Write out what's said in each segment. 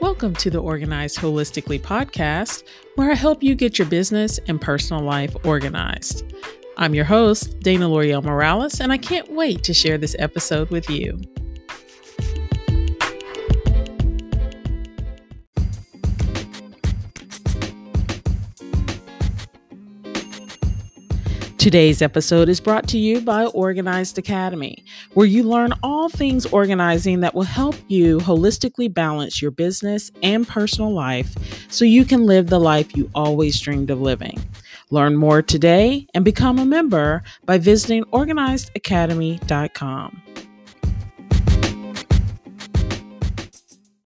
Welcome to the Organized Holistically podcast, where I help you get your business and personal life organized. I'm your host, Dana L'Oreal Morales, and I can't wait to share this episode with you. Today's episode is brought to you by Organized Academy, where you learn all things organizing that will help you holistically balance your business and personal life so you can live the life you always dreamed of living. Learn more today and become a member by visiting organizedacademy.com.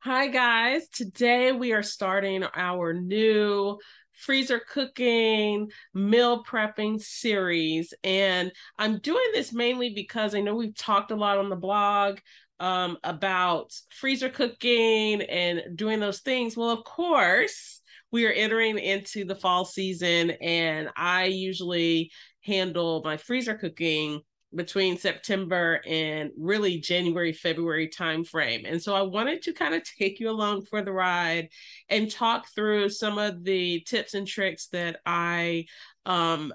Hi, guys. Today we are starting our new freezer cooking, meal prepping series. And I'm doing this mainly because I know we've talked a lot on the blog um, about freezer cooking and doing those things. Well, of course, we are entering into the fall season, and I usually handle my freezer cooking between September and really January, February timeframe. And so I wanted to kind of take you along for the ride and talk through some of the tips and tricks that I um,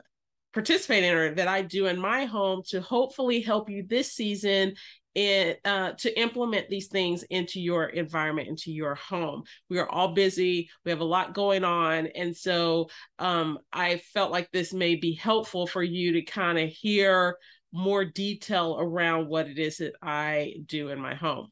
participate in or that I do in my home to hopefully help you this season and uh, to implement these things into your environment, into your home. We are all busy. We have a lot going on, and so um, I felt like this may be helpful for you to kind of hear more detail around what it is that I do in my home.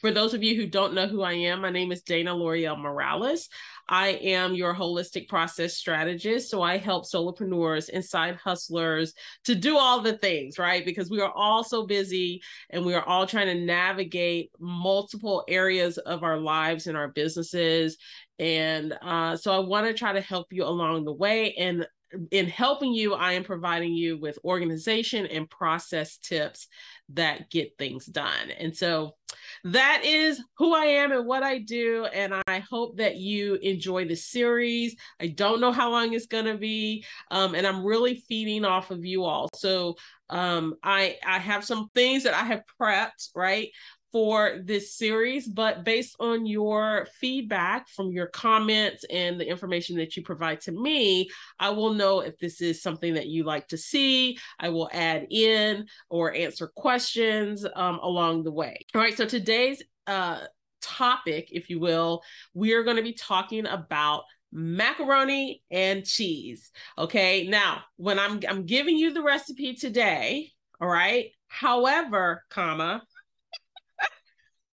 For those of you who don't know who I am, my name is Dana L'Oreal Morales. I am your holistic process strategist. So I help solopreneurs and side hustlers to do all the things, right? Because we are all so busy and we are all trying to navigate multiple areas of our lives and our businesses. And uh, so I want to try to help you along the way. And in helping you, I am providing you with organization and process tips that get things done. And so that is who I am and what I do. And I hope that you enjoy the series. I don't know how long it's going to be. Um, and I'm really feeding off of you all. So um, I, I have some things that I have prepped, right? For this series, but based on your feedback from your comments and the information that you provide to me, I will know if this is something that you like to see. I will add in or answer questions um, along the way. All right, so today's uh, topic, if you will, we are going to be talking about macaroni and cheese. Okay, now when I'm I'm giving you the recipe today, all right. However, comma,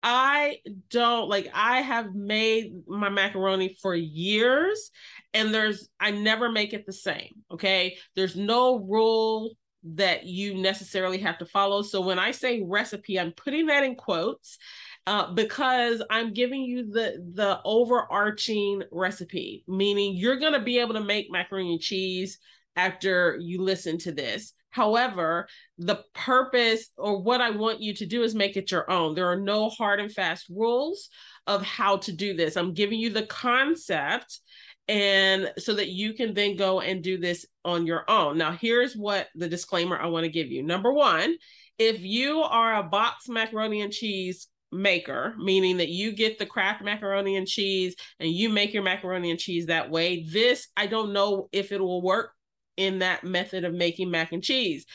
I don't like I have made my macaroni for years and there's I never make it the same, okay? There's no rule that you necessarily have to follow. So when I say recipe, I'm putting that in quotes uh, because I'm giving you the the overarching recipe, meaning you're gonna be able to make macaroni and cheese after you listen to this. However, the purpose or what I want you to do is make it your own. There are no hard and fast rules of how to do this. I'm giving you the concept and so that you can then go and do this on your own. Now, here's what the disclaimer I want to give you. Number one, if you are a box macaroni and cheese maker, meaning that you get the Kraft macaroni and cheese and you make your macaroni and cheese that way, this I don't know if it will work in that method of making mac and cheese.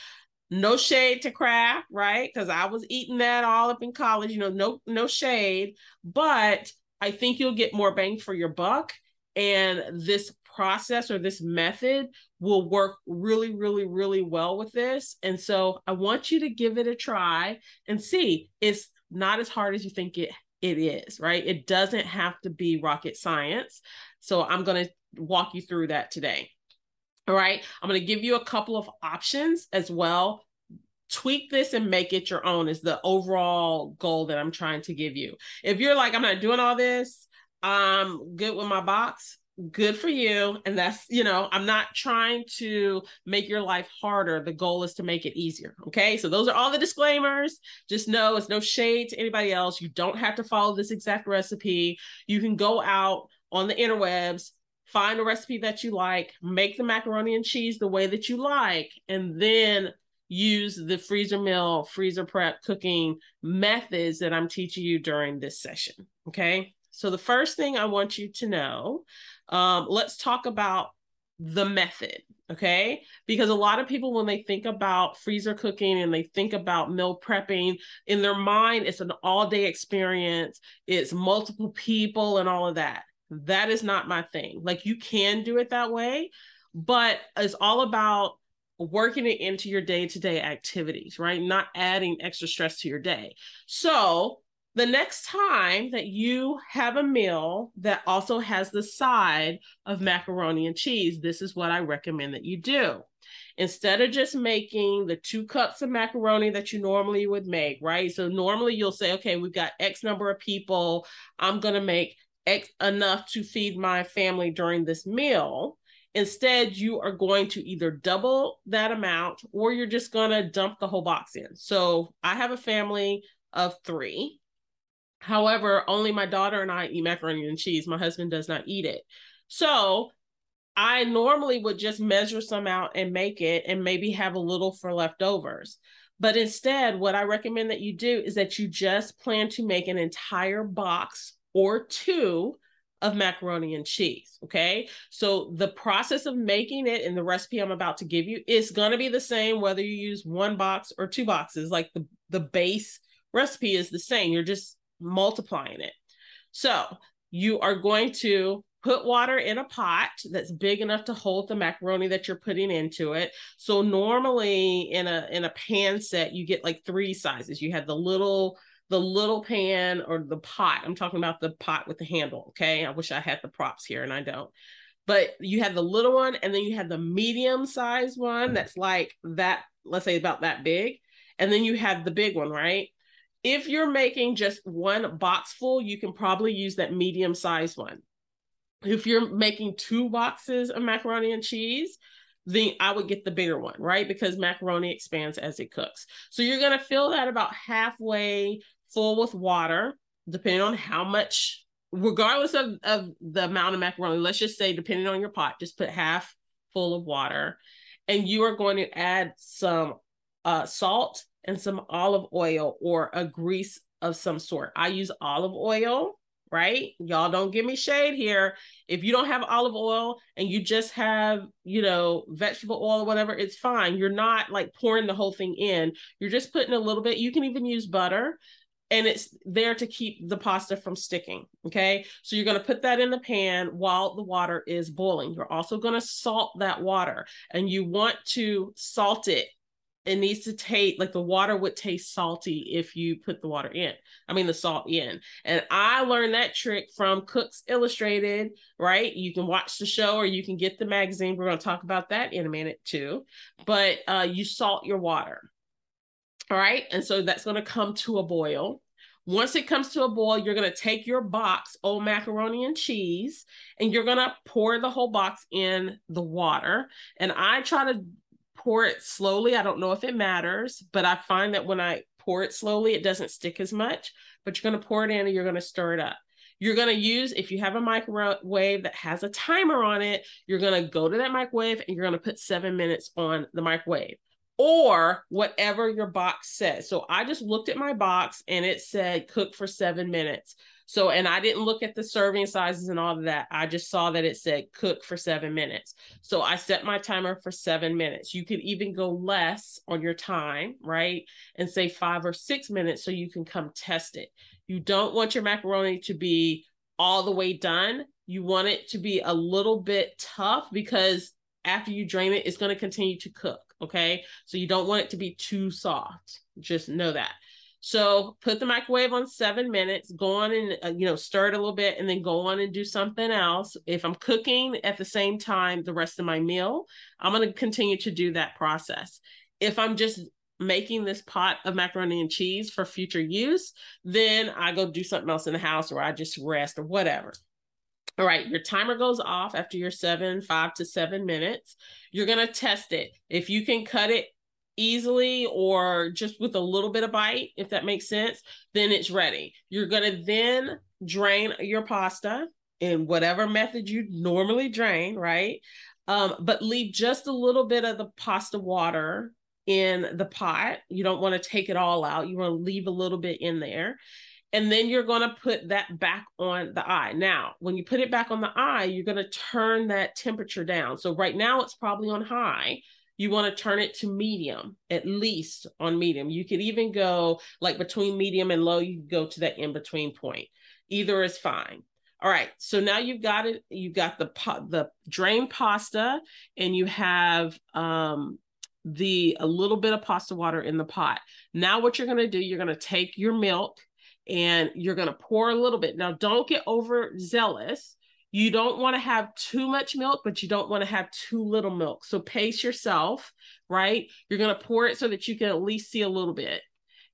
No shade to Kraft, right? Because I was eating that all up in college, you know, no, no shade, but I think you'll get more bang for your buck. And this process or this method will work really, really, really well with this. And so I want you to give it a try and see. It's not as hard as you think it it is, right? It doesn't have to be rocket science. So I'm going to walk you through that today. All right. I'm going to give you a couple of options as well. Tweak this and make it your own is the overall goal that I'm trying to give you. If you're like, I'm not doing all this, I'm good with my box, good for you. And that's, you know, I'm not trying to make your life harder. The goal is to make it easier. Okay. So those are all the disclaimers. Just know it's no shade to anybody else. You don't have to follow this exact recipe. You can go out on the interwebs, find a recipe that you like, make the macaroni and cheese the way that you like, and then use the freezer meal, freezer prep cooking methods that I'm teaching you during this session. Okay. So, the first thing I want you to know um, let's talk about the method, okay? Because a lot of people, when they think about freezer cooking and they think about meal prepping, in their mind, it's an all day experience, it's multiple people and all of that. That is not my thing. Like, you can do it that way, but it's all about working it into your day to day activities, right? Not adding extra stress to your day. So, the next time that you have a meal that also has the side of macaroni and cheese, this is what I recommend that you do. Instead of just making the two cups of macaroni that you normally would make, right? So normally you'll say, okay, we've got X number of people. I'm going to make X enough to feed my family during this meal. Instead, you are going to either double that amount or you're just going to dump the whole box in. So I have a family of three. However, only my daughter and I eat macaroni and cheese. My husband does not eat it. So I normally would just measure some out and make it and maybe have a little for leftovers. But instead, what I recommend that you do is that you just plan to make an entire box or two of macaroni and cheese. Okay. So the process of making it and the recipe I'm about to give you is going to be the same whether you use one box or two boxes. Like the, the base recipe is the same. You're just multiplying it. So you are going to put water in a pot that's big enough to hold the macaroni that you're putting into it so normally in a in a pan set you get like three sizes you have the little the little pan or the pot. I'm talking about the pot with the handle. Okay. I wish I had the props here and I don't. But you have the little one and then you have the medium sized one mm-hmm. that's like that, let's say about that big. And then you have the big one, right? If you're making just one box full, you can probably use that medium sized one. If you're making two boxes of macaroni and cheese, then I would get the bigger one, right? Because macaroni expands as it cooks. So you're going to fill that about halfway full with water, depending on how much, regardless of, of the amount of macaroni. Let's just say, depending on your pot, just put half full of water. And you are going to add some uh, salt and some olive oil or a grease of some sort. I use olive oil right? Y'all don't give me shade here. If you don't have olive oil and you just have, you know, vegetable oil or whatever, it's fine. You're not like pouring the whole thing in. You're just putting a little bit. You can even use butter and it's there to keep the pasta from sticking. Okay. So you're going to put that in the pan while the water is boiling. You're also going to salt that water and you want to salt it it needs to taste like the water would taste salty if you put the water in. I mean the salt in. And I learned that trick from Cook's Illustrated, right? You can watch the show or you can get the magazine. We're going to talk about that in a minute too. But uh, you salt your water. All right? And so that's going to come to a boil. Once it comes to a boil, you're going to take your box, old macaroni and cheese, and you're going to pour the whole box in the water. And I try to pour it slowly. I don't know if it matters, but I find that when I pour it slowly, it doesn't stick as much. But you're going to pour it in and you're going to stir it up. You're going to use, if you have a microwave that has a timer on it, you're going to go to that microwave and you're going to put seven minutes on the microwave or whatever your box says. So I just looked at my box and it said cook for seven minutes. So, and I didn't look at the serving sizes and all of that. I just saw that it said cook for seven minutes. So I set my timer for seven minutes. You could even go less on your time, right? And say five or six minutes so you can come test it. You don't want your macaroni to be all the way done. You want it to be a little bit tough because after you drain it, it's going to continue to cook. Okay. So you don't want it to be too soft. Just know that. So put the microwave on seven minutes, go on and, uh, you know, stir it a little bit and then go on and do something else. If I'm cooking at the same time the rest of my meal, I'm going to continue to do that process. If I'm just making this pot of macaroni and cheese for future use, then I go do something else in the house or I just rest or whatever. All right, your timer goes off after your seven, five to seven minutes. You're going to test it. If you can cut it easily or just with a little bit of bite, if that makes sense, then it's ready. You're going to then drain your pasta in whatever method you normally drain, right? Um, but leave just a little bit of the pasta water in the pot. You don't want to take it all out. You want to leave a little bit in there. and then you're going to put that back on the eye. Now, when you put it back on the eye, you're going to turn that temperature down. So right now it's probably on high. You want to turn it to medium, at least on medium. You could even go like between medium and low, you go to that in between point. Either is fine. All right, so now you've got it. You've got the pot the drained pasta, and you have um, the a little bit of pasta water in the pot. Now, what you're going to do, you're going to take your milk and you're going to pour a little bit. Now, don't get overzealous. You don't want to have too much milk, but you don't want to have too little milk. So pace yourself, right? You're going to pour it so that you can at least see a little bit.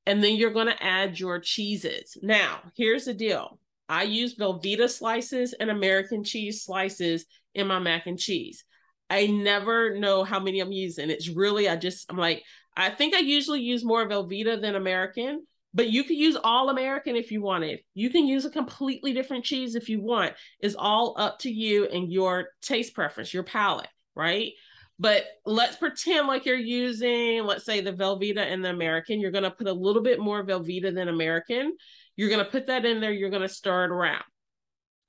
And then you're going to add your cheeses. Now, here's the deal I use Velveeta slices and American cheese slices in my mac and cheese. I never know how many I'm using. It's really, I just, I'm like, I think I usually use more Velveeta than American, but you can use all American if you wanted. You can use a completely different cheese if you want. It's all up to you and your taste preference, your palate, right? But let's pretend like you're using, let's say, the Velveeta and the American. You're going to put a little bit more Velveeta than American. You're going to put that in there. You're going to stir it around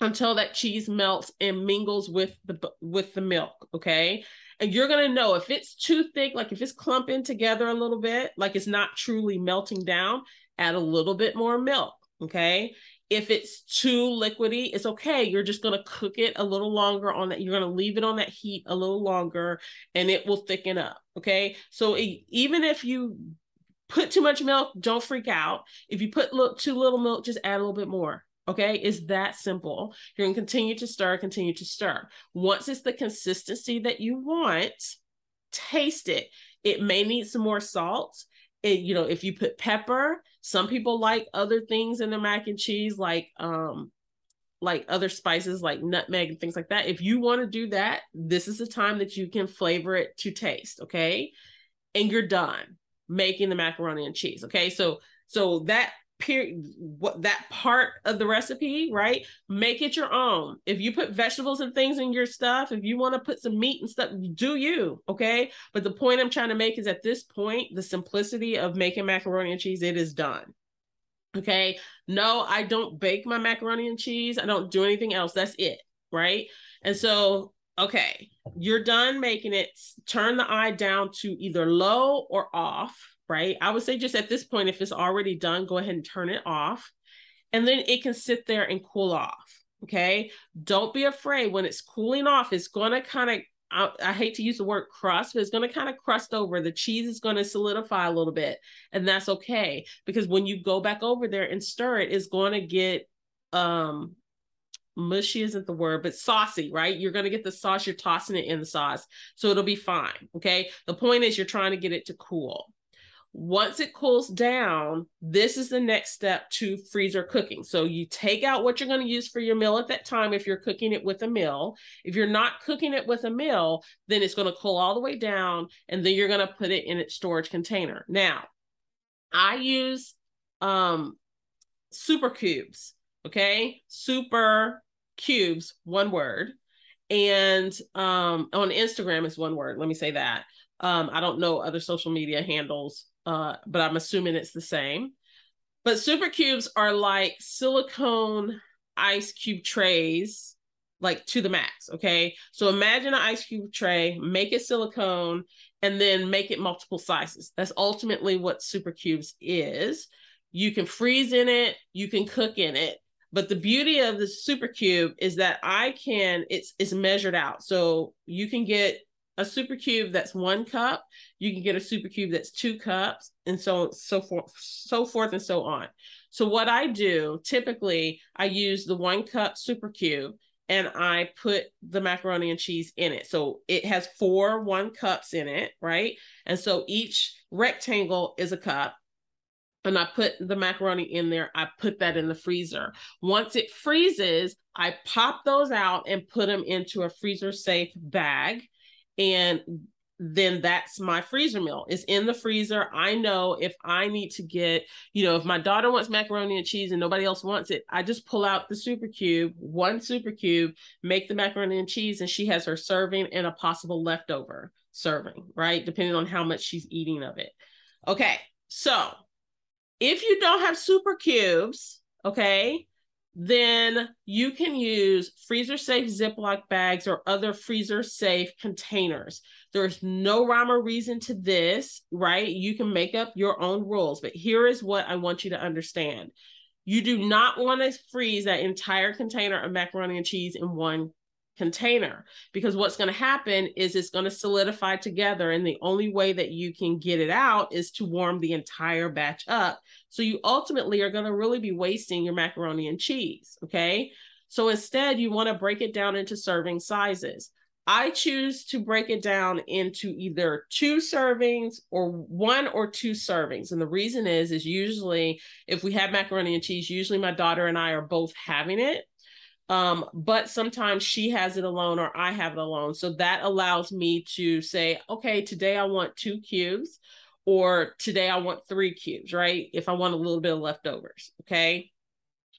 until that cheese melts and mingles with the with the milk okay and you're going to know if it's too thick like if it's clumping together a little bit like it's not truly melting down add a little bit more milk okay if it's too liquidy it's okay you're just going to cook it a little longer on that you're going to leave it on that heat a little longer and it will thicken up okay so it, even if you put too much milk don't freak out if you put look too little milk just add a little bit more Okay, it's that simple. You're going to continue to stir, continue to stir. Once it's the consistency that you want, taste it. It may need some more salt. It, you know, if you put pepper, some people like other things in their mac and cheese, like um, like other spices like nutmeg and things like that. If you want to do that, this is the time that you can flavor it to taste. Okay, and you're done making the macaroni and cheese. Okay, so so that period what that part of the recipe right? Make it your own. If you put vegetables and things in your stuff if you want to put some meat and stuff do you okay? But the point i'm trying to make is at this point the simplicity of making macaroni and cheese it is done okay? No i don't bake my macaroni and cheese. I don't do anything else. That's it right? And so okay you're done making it. Turn the eye down to either low or off right? I would say just at this point, if it's already done, go ahead and turn it off. And then it can sit there and cool off. Okay. Don't be afraid when it's cooling off, it's going to kind of, I, I, hate to use the word crust, but it's going to kind of crust over. The cheese is going to solidify a little bit. And that's okay. Because when you go back over there and stir it, it's going to get, um, mushy isn't the word, but saucy, right? You're going to get the sauce, you're tossing it in the sauce. So it'll be fine. Okay. The point is, you're trying to get it to cool. Once it cools down, this is the next step to freezer cooking. So you take out what you're going to use for your meal at that time if you're cooking it with a meal. If you're not cooking it with a meal, then it's going to cool all the way down and then you're going to put it in its storage container. Now, I use um Souper Cubes, okay? Souper Cubes, one word. And um on Instagram is one word. Let me say that. Um, I don't know other social media handles uh, but I'm assuming it's the same. But Souper Cubes are like silicone ice cube trays, like to the max. Okay. So imagine an ice cube tray, make it silicone, and then make it multiple sizes. That's ultimately what Souper Cubes is. You can freeze in it, you can cook in it. But the beauty of the Souper Cube is that I can, it's it's measured out. So you can get a Souper Cube that's one cup. You can get a Souper Cube that's two cups and so so forth so forth and so on. So what i do typically i use the one cup Souper Cube and i put the macaroni and cheese in it. So it has four one cups in it right? And so each rectangle is a cup and I put the macaroni in there. I put that in the freezer. Once it freezes, I pop those out and put them into a freezer safe bag and then that's my freezer meal. It's in the freezer. I know if I need to get, you know, if my daughter wants macaroni and cheese and nobody else wants it, I just pull out the Souper Cube, one Souper Cube, make the macaroni and cheese, and she has her serving and a possible leftover serving, right? Depending on how much she's eating of it. Okay, so if you don't have Souper Cubes, okay, then you can use freezer safe Ziploc bags or other freezer safe containers. There's no rhyme or reason to this, right? You can make up your own rules, but here is what I want you to understand. You do not want to freeze that entire container of macaroni and cheese in one container because what's going to happen is it's going to solidify together and the only way that you can get it out is to warm the entire batch up so you ultimately are going to really be wasting your macaroni and cheese okay so instead you want to break it down into serving sizes I choose to break it down into either two servings or one or two servings. And the reason is, is usually if we have macaroni and cheese, usually my daughter and I are both having it. Um, but sometimes she has it alone or I have it alone. So that allows me to say, okay, today I want two cubes or today I want three cubes, right? If I want a little bit of leftovers, okay?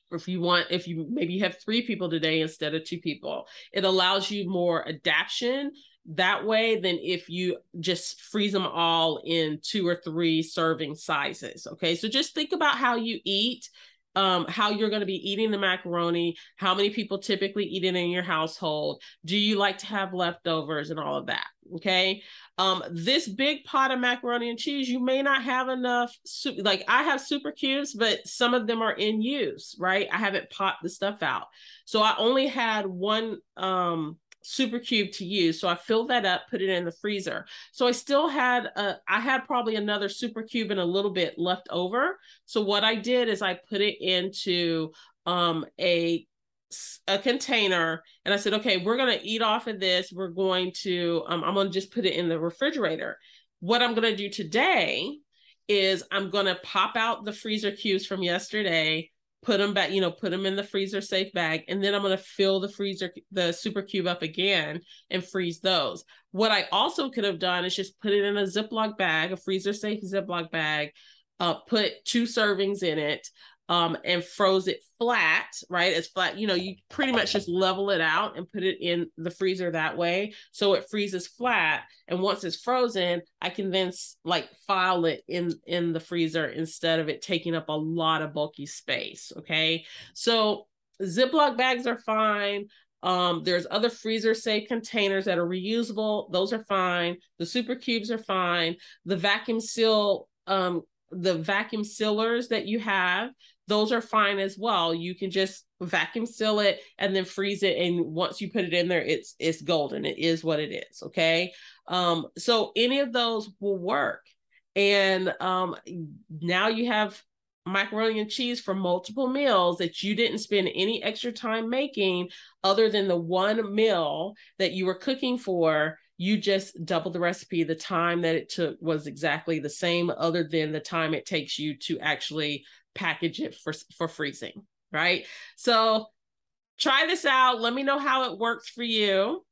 Or if you want, if you maybe you have three people today instead of two people, it allows you more adaptation that way than if you just freeze them all in two or three serving sizes. Okay. So just think about how you eat um, how you're going to be eating the macaroni, how many people typically eat it in your household. Do you like to have leftovers and all of that? Okay. Um, this big pot of macaroni and cheese, you may not have enough. Su- like I have Souper Cubes, but some of them are in use, right? I haven't popped the stuff out. So I only had one um Souper Cube to use. So I filled that up, put it in the freezer. So I still had a, I had probably another Souper Cube and a little bit left over. So what I did is I put it into um a a container and I said, okay, we're going to eat off of this. We're going to, um, I'm going to just put it in the refrigerator. What I'm going to do today is I'm going to pop out the freezer cubes from yesterday put them back, you know, put them in the freezer safe bag, and then I'm going to fill the freezer, the Souper Cube up again and freeze those. What I also could have done is just put it in a Ziploc bag, a freezer safe Ziploc bag, uh, put two servings in it, um, and froze it flat, right? As flat, you know, you pretty much just level it out and put it in the freezer that way. So it freezes flat. And once it's frozen, I can then like file it in, in the freezer instead of it taking up a lot of bulky space. Okay. So Ziploc bags are fine. Um, there's other freezer safe containers that are reusable. Those are fine. The Souper Cubes are fine. The vacuum seal um, the vacuum sealers that you have those are fine as well. You can just vacuum seal it and then freeze it. And once you put it in there, it's it's golden. It is what it is. Okay. Um, so any of those will work. And um, now you have macaroni and cheese for multiple meals that you didn't spend any extra time making other than the one meal that you were cooking for you just double the recipe the time that it took was exactly the same other than the time it takes you to actually package it for for freezing, right? So try this out. Let me know how it works for you.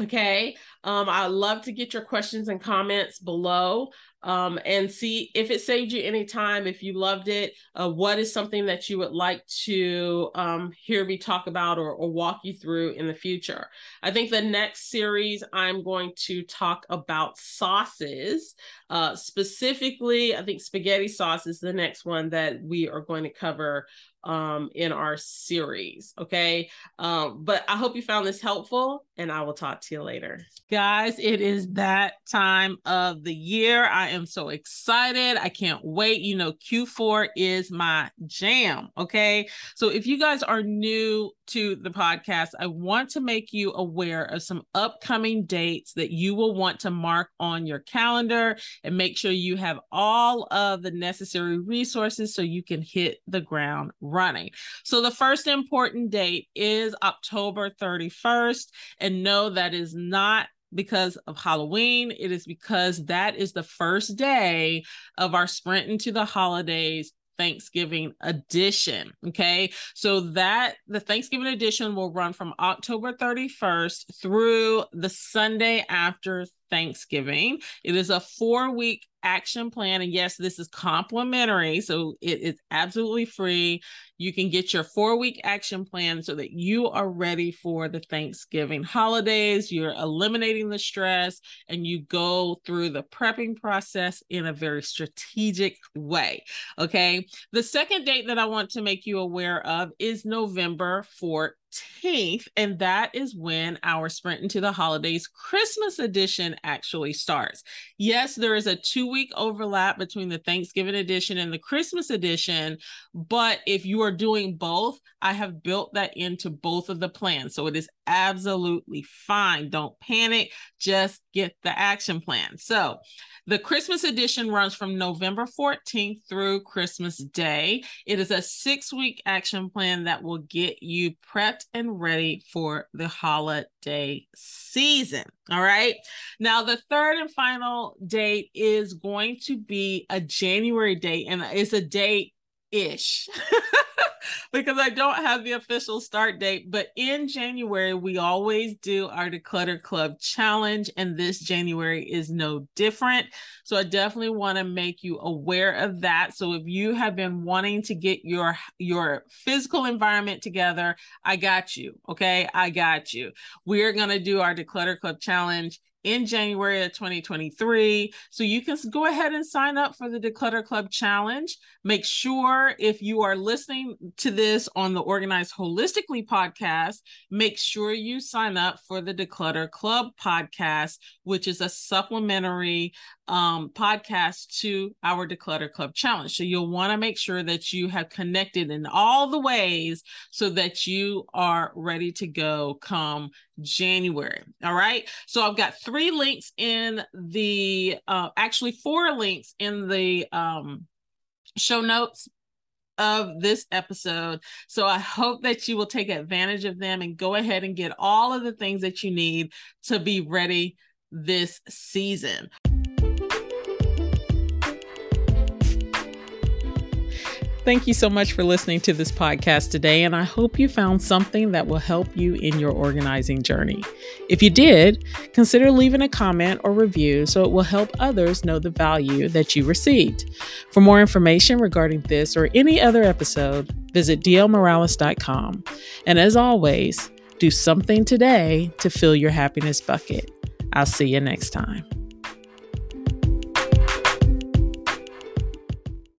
Okay. Um, I love to get your questions and comments below um, and see if it saved you any time, if you loved it, uh, what is something that you would like to um, hear me talk about or, or walk you through in the future. I think the next series, I'm going to talk about sauces. Uh, specifically, I think spaghetti sauce is the next one that we are going to cover um, in our series. Okay. Um, but I hope you found this helpful and I will talk to you later. Guys, it is that time of the year. I am so excited. I can't wait. You know, Q4 is my jam. Okay. So if you guys are new to the podcast, I want to make you aware of some upcoming dates that you will want to mark on your calendar and make sure you have all of the necessary resources so you can hit the ground running. So the first important date is October 31st. And no, that is not because of Halloween. It is because that is the first day of our sprint into the holidays Thanksgiving edition. Okay. So that the Thanksgiving edition will run from October 31st through the Sunday after Thanksgiving. It is a four week action plan. And yes, this is complimentary. So it is absolutely free. You can get your four week action plan so that you are ready for the Thanksgiving holidays. You're eliminating the stress and you go through the prepping process in a very strategic way. Okay. The second date that I want to make you aware of is November 14th. 18th, and that is when our Sprint into the Holidays Christmas edition actually starts. Yes, there is a two week overlap between the Thanksgiving edition and the Christmas edition, but if you are doing both, I have built that into both of the plans. So it is absolutely fine. Don't panic, just get the action plan. So, the Christmas edition runs from November 14th through Christmas Day. It is a six week action plan that will get you prepped and ready for the holiday season. All right. Now, the third and final date is going to be a January date, and it's a date ish. because I don't have the official start date. But in January, we always do our Declutter Club challenge, and this January is no different. So I definitely want to make you aware of that. So if you have been wanting to get your your physical environment together, I got you. Okay, I got you. We're gonna do our Declutter Club challenge in January of 2023. So you can go ahead and sign up for the Declutter Club Challenge. Make sure if you are listening to this on the Organized Holistically podcast, make sure you sign up for the Declutter Club podcast, which is a supplementary um, podcast to our Declutter Club challenge. So you'll want to make sure that you have connected in all the ways so that you are ready to go come January. All right. So I've got three links in the, uh, actually four links in the um, show notes of this episode. So I hope that you will take advantage of them and go ahead and get all of the things that you need to be ready this season. Thank you so much for listening to this podcast today, and I hope you found something that will help you in your organizing journey. If you did, consider leaving a comment or review so it will help others know the value that you received. For more information regarding this or any other episode, visit dlmorales.com. And as always, do something today to fill your happiness bucket. I'll see you next time.